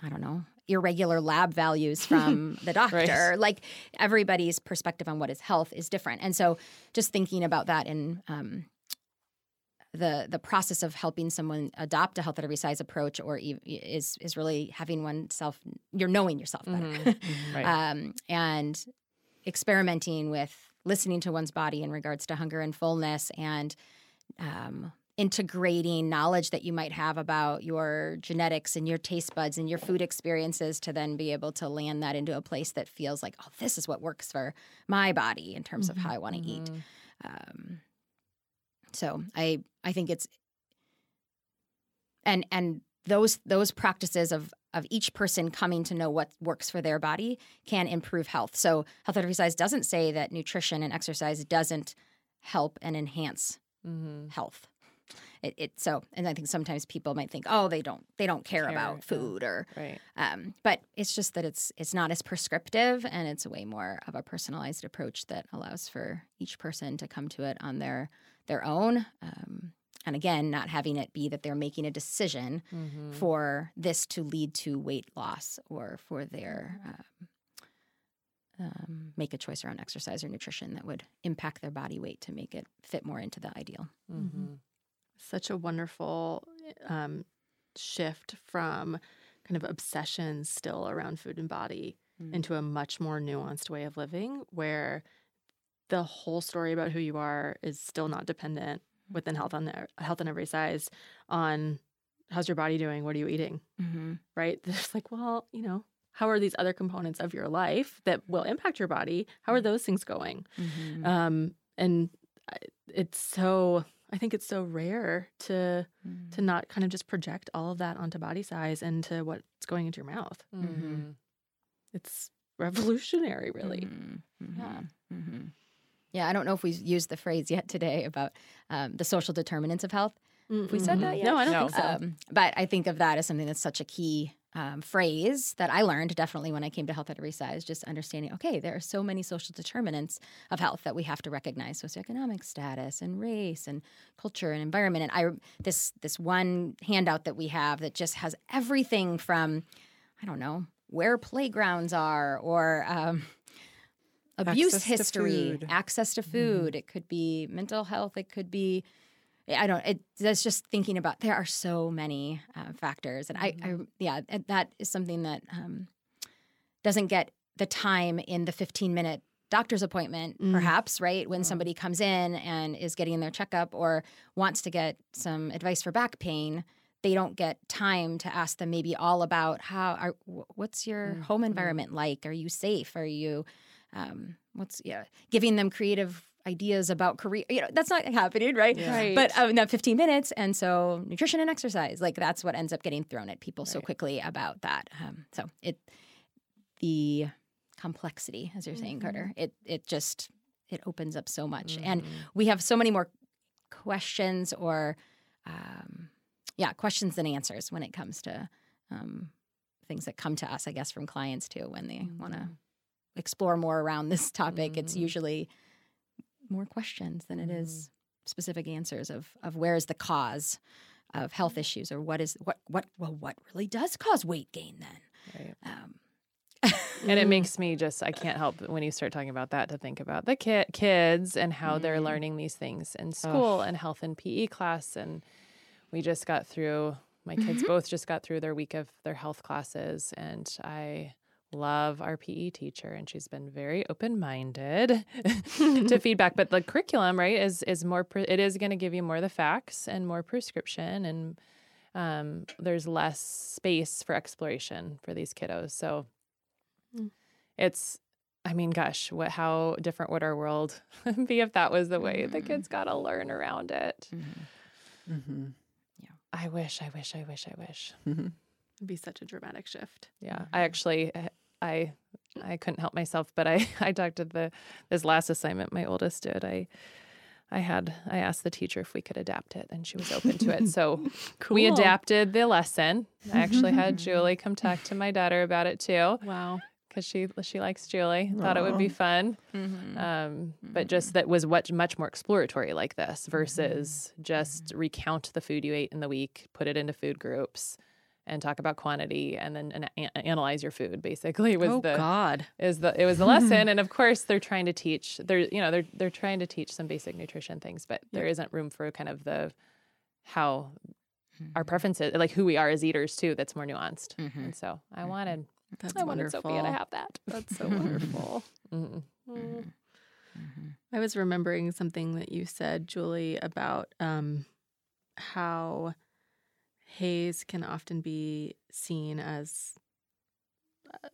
i don't know irregular lab values (laughs) from the doctor Right. like everybody's perspective on what is health is different and so just thinking about that in um, the the process of helping someone adopt a health at every size approach or e- is is really having oneself you're knowing yourself better Mhm. (laughs) Right. um, and experimenting with listening to one's body in regards to hunger and fullness and um, integrating knowledge that you might have about your genetics and your taste buds and your food experiences to then be able to land that into a place that feels like oh this is what works for my body in terms of how i want to eat Mhm. um, so I I think it's and and those those practices of of each person coming to know what works for their body can improve health. So health at every size doesn't say that nutrition and exercise doesn't help and enhance Mhm. health. It, it so and I think sometimes people might think, oh, they don't they don't care, Care, about food or Right. um, but it's just that it's it's not as prescriptive and it's way more of a personalized approach that allows for each person to come to it on their their own. Um, and again, not having it be that they're making a decision Mm-hmm. for this to lead to weight loss or for their um, um, make a choice around exercise or nutrition that would impact their body weight to make it fit more into the ideal. Mm-hmm. Such a wonderful um, shift from kind of obsessions still around food and body Mm. into a much more nuanced way of living where the whole story about who you are is still not dependent within health on e- health on every size on how's your body doing? What are you eating? Mm-hmm. right? (laughs) There's like well you know how are these other components of your life that will impact your body? How are those things going? Mm-hmm. um and it's so i think it's so rare to to not kind of just project all of that onto body size and to what's going into your mouth Mm-hmm. it's revolutionary really Mhm. Yeah. Mhm. Yeah, I don't know if we've used the phrase yet today about um, the social determinants of health. we said that yet? no i don't No. think so Um, but I think of that as something that's such a key um, phrase that I learned definitely when I came to Health at Every Size, just understanding, okay, there are so many social determinants of health that we have to recognize socioeconomic status and race and culture and environment. And I this this one handout that we have that just has everything from, I don't know, where playgrounds are or um, abuse Access history, food. access to food. It could be mental health. It could be I don't. It, that's just thinking about. There are so many uh, factors, and I, I, yeah, that is something that um, doesn't get the time in the fifteen minute doctor's appointment, Mm. perhaps, right? When somebody comes in and is getting their checkup or wants to get some advice for back pain, they don't get time to ask them maybe all about how are what's your home environment like? Are you safe? Are you um, what's yeah, giving them creative ideas about career. You know, that's not happening, right? Right. But um, in that 15 minutes, and so nutrition and exercise, like that's what ends up getting thrown at people so quickly about that. Um, so it the complexity, as you're saying, Carter, it it just it opens up so much, and we have so many more questions or um, yeah, questions than answers when it comes to um, things that come to us, I guess, from clients too when they want to explore more around this topic. It's Mhm. usually more questions than it is specific answers of of where is the cause of health issues or what is what what well what really does cause weight gain then. Right. Um, And it (laughs) makes me just, I can't help when you start talking about that to think about the ki- kids and how they're Mm. learning these things in school and health and PE class. And we just got through, my kids both just got through their week of their health classes. And I love our PE teacher and she's been very open-minded (laughs) to (laughs) feedback but the curriculum right is is more pre- it is going to give you more the facts and more prescription and um, there's less space for exploration for these kiddos so Mm. it's i mean gosh what how different would our world (laughs) be if that was the way the Mhm. kids got to learn around it Mm-hmm. i wish i wish i wish i wish It'd be such a dramatic shift. yeah i actually uh, i i couldn't help myself but i (laughs) i talked to the this last assignment my oldest did i I had I asked the teacher if we could adapt it and she was open to it. So (laughs) we adapted the lesson. I actually had (laughs) Julie come talk to my daughter about it too Wow. because she she likes Julie. Thought it would be fun. Mm-hmm. Um, but just that was what much more exploratory like this versus just recount the food you ate in the week, put it into food groups, and talk about quantity, and then an- a- analyze your food. Basically, was oh the God. is the it was the lesson. (laughs) and of course, they're trying to teach. They're you know they're they're trying to teach some basic nutrition things, but there isn't room for kind of the how our preferences, like who we are as eaters too. That's more nuanced. Mhm. And so I wanted That's I wanted wonderful. Sophia to have that. That's so (laughs) wonderful. Mm. I was remembering something that you said, Julie, about um, how HAES can often be seen as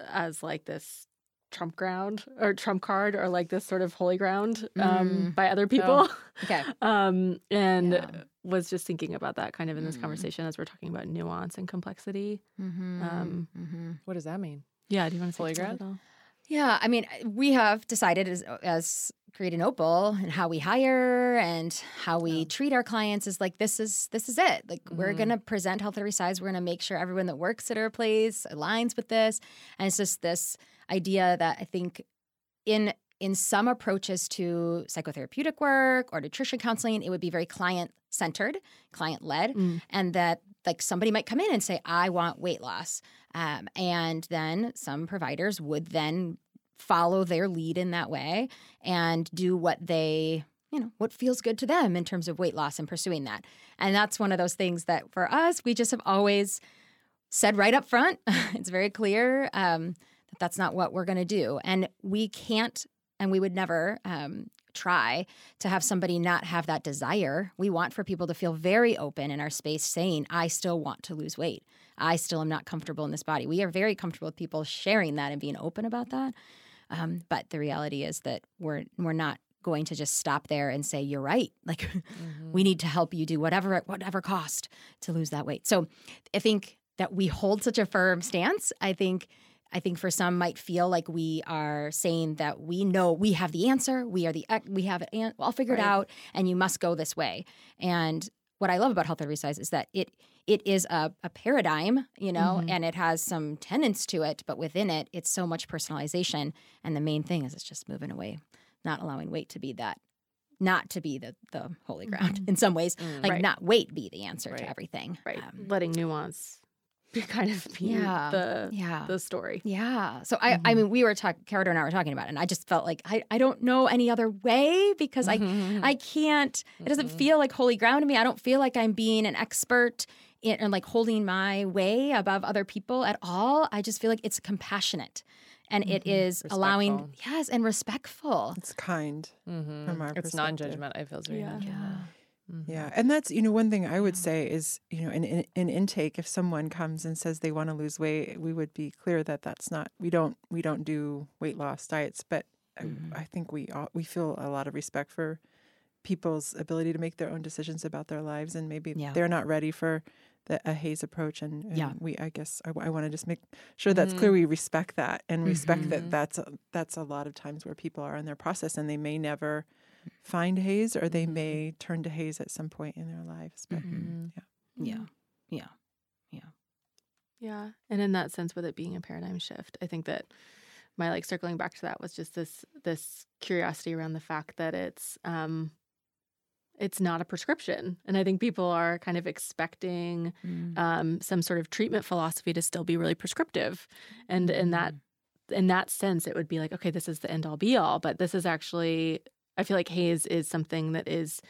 as like this trump ground or trump card or like this sort of holy ground um, Mm. by other people. Okay. (laughs) um, and Yeah. was just thinking about that kind of in this Mm. conversation as we're talking about nuance and complexity. Mm-hmm. Um, mm-hmm. What does that mean? Yeah, do you want to Holy ground? Yeah, I mean, we have decided as as create an opal and how we hire and how we treat our clients is like this is this is it. Like we're Mm-hmm. going to present health at every size. We're going to make sure everyone that works at our place aligns with this. And it's just this idea that i think in in some approaches to psychotherapeutic work or nutrition counseling it would be very client centered client led Mm. and that like somebody might come in and say i want weight loss. Um, and then some providers would then follow their lead in that way and do what they you know what feels good to them in terms of weight loss and pursuing that. And that's one of those things that for us we just have always said right up front (laughs) it's very clear um, that that's not what we're going to do. And we can't and we would never um, try to have somebody not have that desire. We want for people to feel very open in our space saying i still want to lose weight. I still am not comfortable in this body. We are very comfortable with people sharing that and being open about that um, but the reality is that we're we're not going to just stop there and say you're right. (laughs) Like we need to help you do whatever at whatever cost to lose that weight. So i think that we hold such a firm stance. I think i think for some might feel like we are saying that we know we have the answer we are the we have it an- all figured Right. out and you must go this way. And what i love about health every size is that it it is a, a paradigm you know Mhm. and it has some tenets to it but within it it's so much personalization and the main thing is it's just moving away not allowing weight to be that not to be the the holy ground in some ways Mm. like Right. not weight be the answer Right. to everything Right. Um, Letting nuance (laughs) kind of be Yeah. the yeah the story. yeah so i i mean we were talking Carter and i were talking about it and i just felt like i, I don't know any other way because i Mhm. I can't. It doesn't Mhm. feel like holy ground to me. I don't feel like I'm being an expert in, and like holding my way above other people at all. I just feel like it's compassionate, and it Mhm. is allowing yes and respectful. It's kind. Mhm. From our it's non-judgment. I feel very Yeah. non-judgment. Mhm. Yeah, and that's you know one thing I would Yeah. say is you know in, in in intake if someone comes and says they want to lose weight, we would be clear that that's not we don't we don't do weight loss diets, but I- Mhm. I, think we all, we feel a lot of respect for people's ability to make their own decisions about their lives, and maybe Yeah. they're not ready for the a HAES approach, and, and Yeah. we I guess I, want to just make sure that's clear. We respect that and respect that that's a, that's a lot of times where people are in their process and they may never find HAES or they Mhm. may turn to HAES at some point in their lives but Mhm. Yeah, yeah, Yeah. And in that sense, with it being a paradigm shift, I think that my like circling back to that was just this this curiosity around the fact that it's um it's not a prescription. And I think people are kind of expecting um some sort of treatment philosophy to still be really prescriptive. And in that in that sense, it would be like, okay, this is the end all be all. But this is actually I feel like HAES is something that is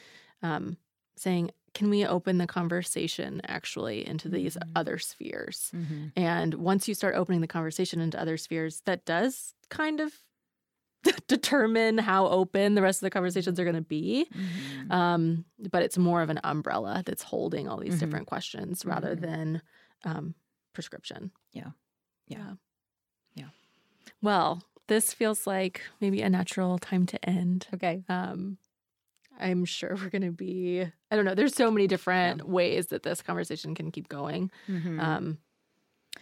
um saying, can we open the conversation actually into these Mhm. other spheres? Mhm. And once you start opening the conversation into other spheres, that does kind of (laughs) determine how open the rest of the conversations are going to be. Mhm. Um, but it's more of an umbrella that's holding all these Mhm. different questions rather Mhm. than um, prescription. Yeah. Yeah. Yeah. Well, this feels like maybe a natural time to end. Okay. Um, I'm sure we're going to be, I don't know, there's so many different ways that this conversation can keep going. Mhm. Um,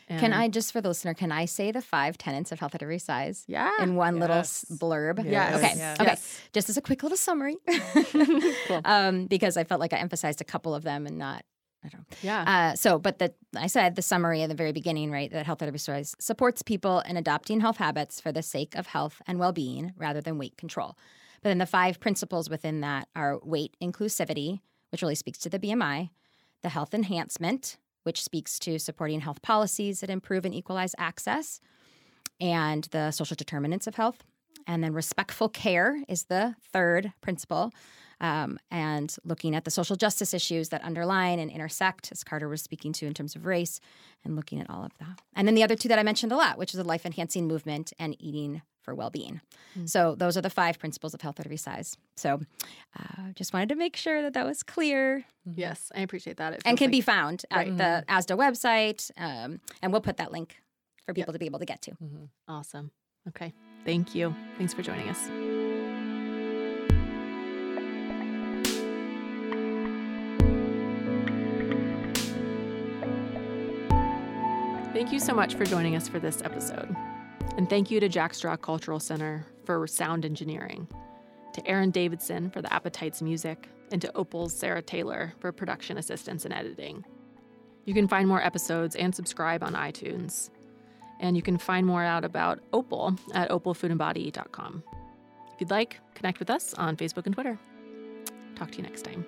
Can I just for the listener? Can I say the five tenets of health at every size Yeah. in one little blurb? Yes. Okay. Yes. Okay. Just as a quick little summary, (laughs) Cool. (laughs) um, because I felt like I emphasized a couple of them and not. I don't know. Yeah. Uh, so, but the I said the summary at the very beginning, right? That health at every size supports people in adopting health habits for the sake of health and well-being rather than weight control. But then the five principles within that are weight inclusivity, which really speaks to the BMI, the health enhancement, which speaks to supporting health policies that improve and equalize access, and the social determinants of health. And then respectful care is the third principle, um, and looking at the social justice issues that underline and intersect, as Carter was speaking to in terms of race, and looking at all of that. And then the other two that I mentioned a lot, which is the life enhancing movement and eating for well being. Mm. So those are the five principles of health at every size. So uh, just wanted to make sure that that was clear yes, I appreciate that. And feels can be like- found at Right. the ASDAH website. Um, and we'll put that link for people to be able to get to. Mhm. awesome. Okay. Thank you. Thanks for joining us. Thank you so much for joining us for this episode. And thank you to Jack Straw Cultural Center for sound engineering. to Aaron Davidson for the Appetites music, and to Opal's Sarah Taylor for production assistance and editing. You can find more episodes and subscribe on iTunes. And you can find more out about Opal at opalfoodandbody.com. If you'd like, connect with us on Facebook and Twitter. Talk to you next time.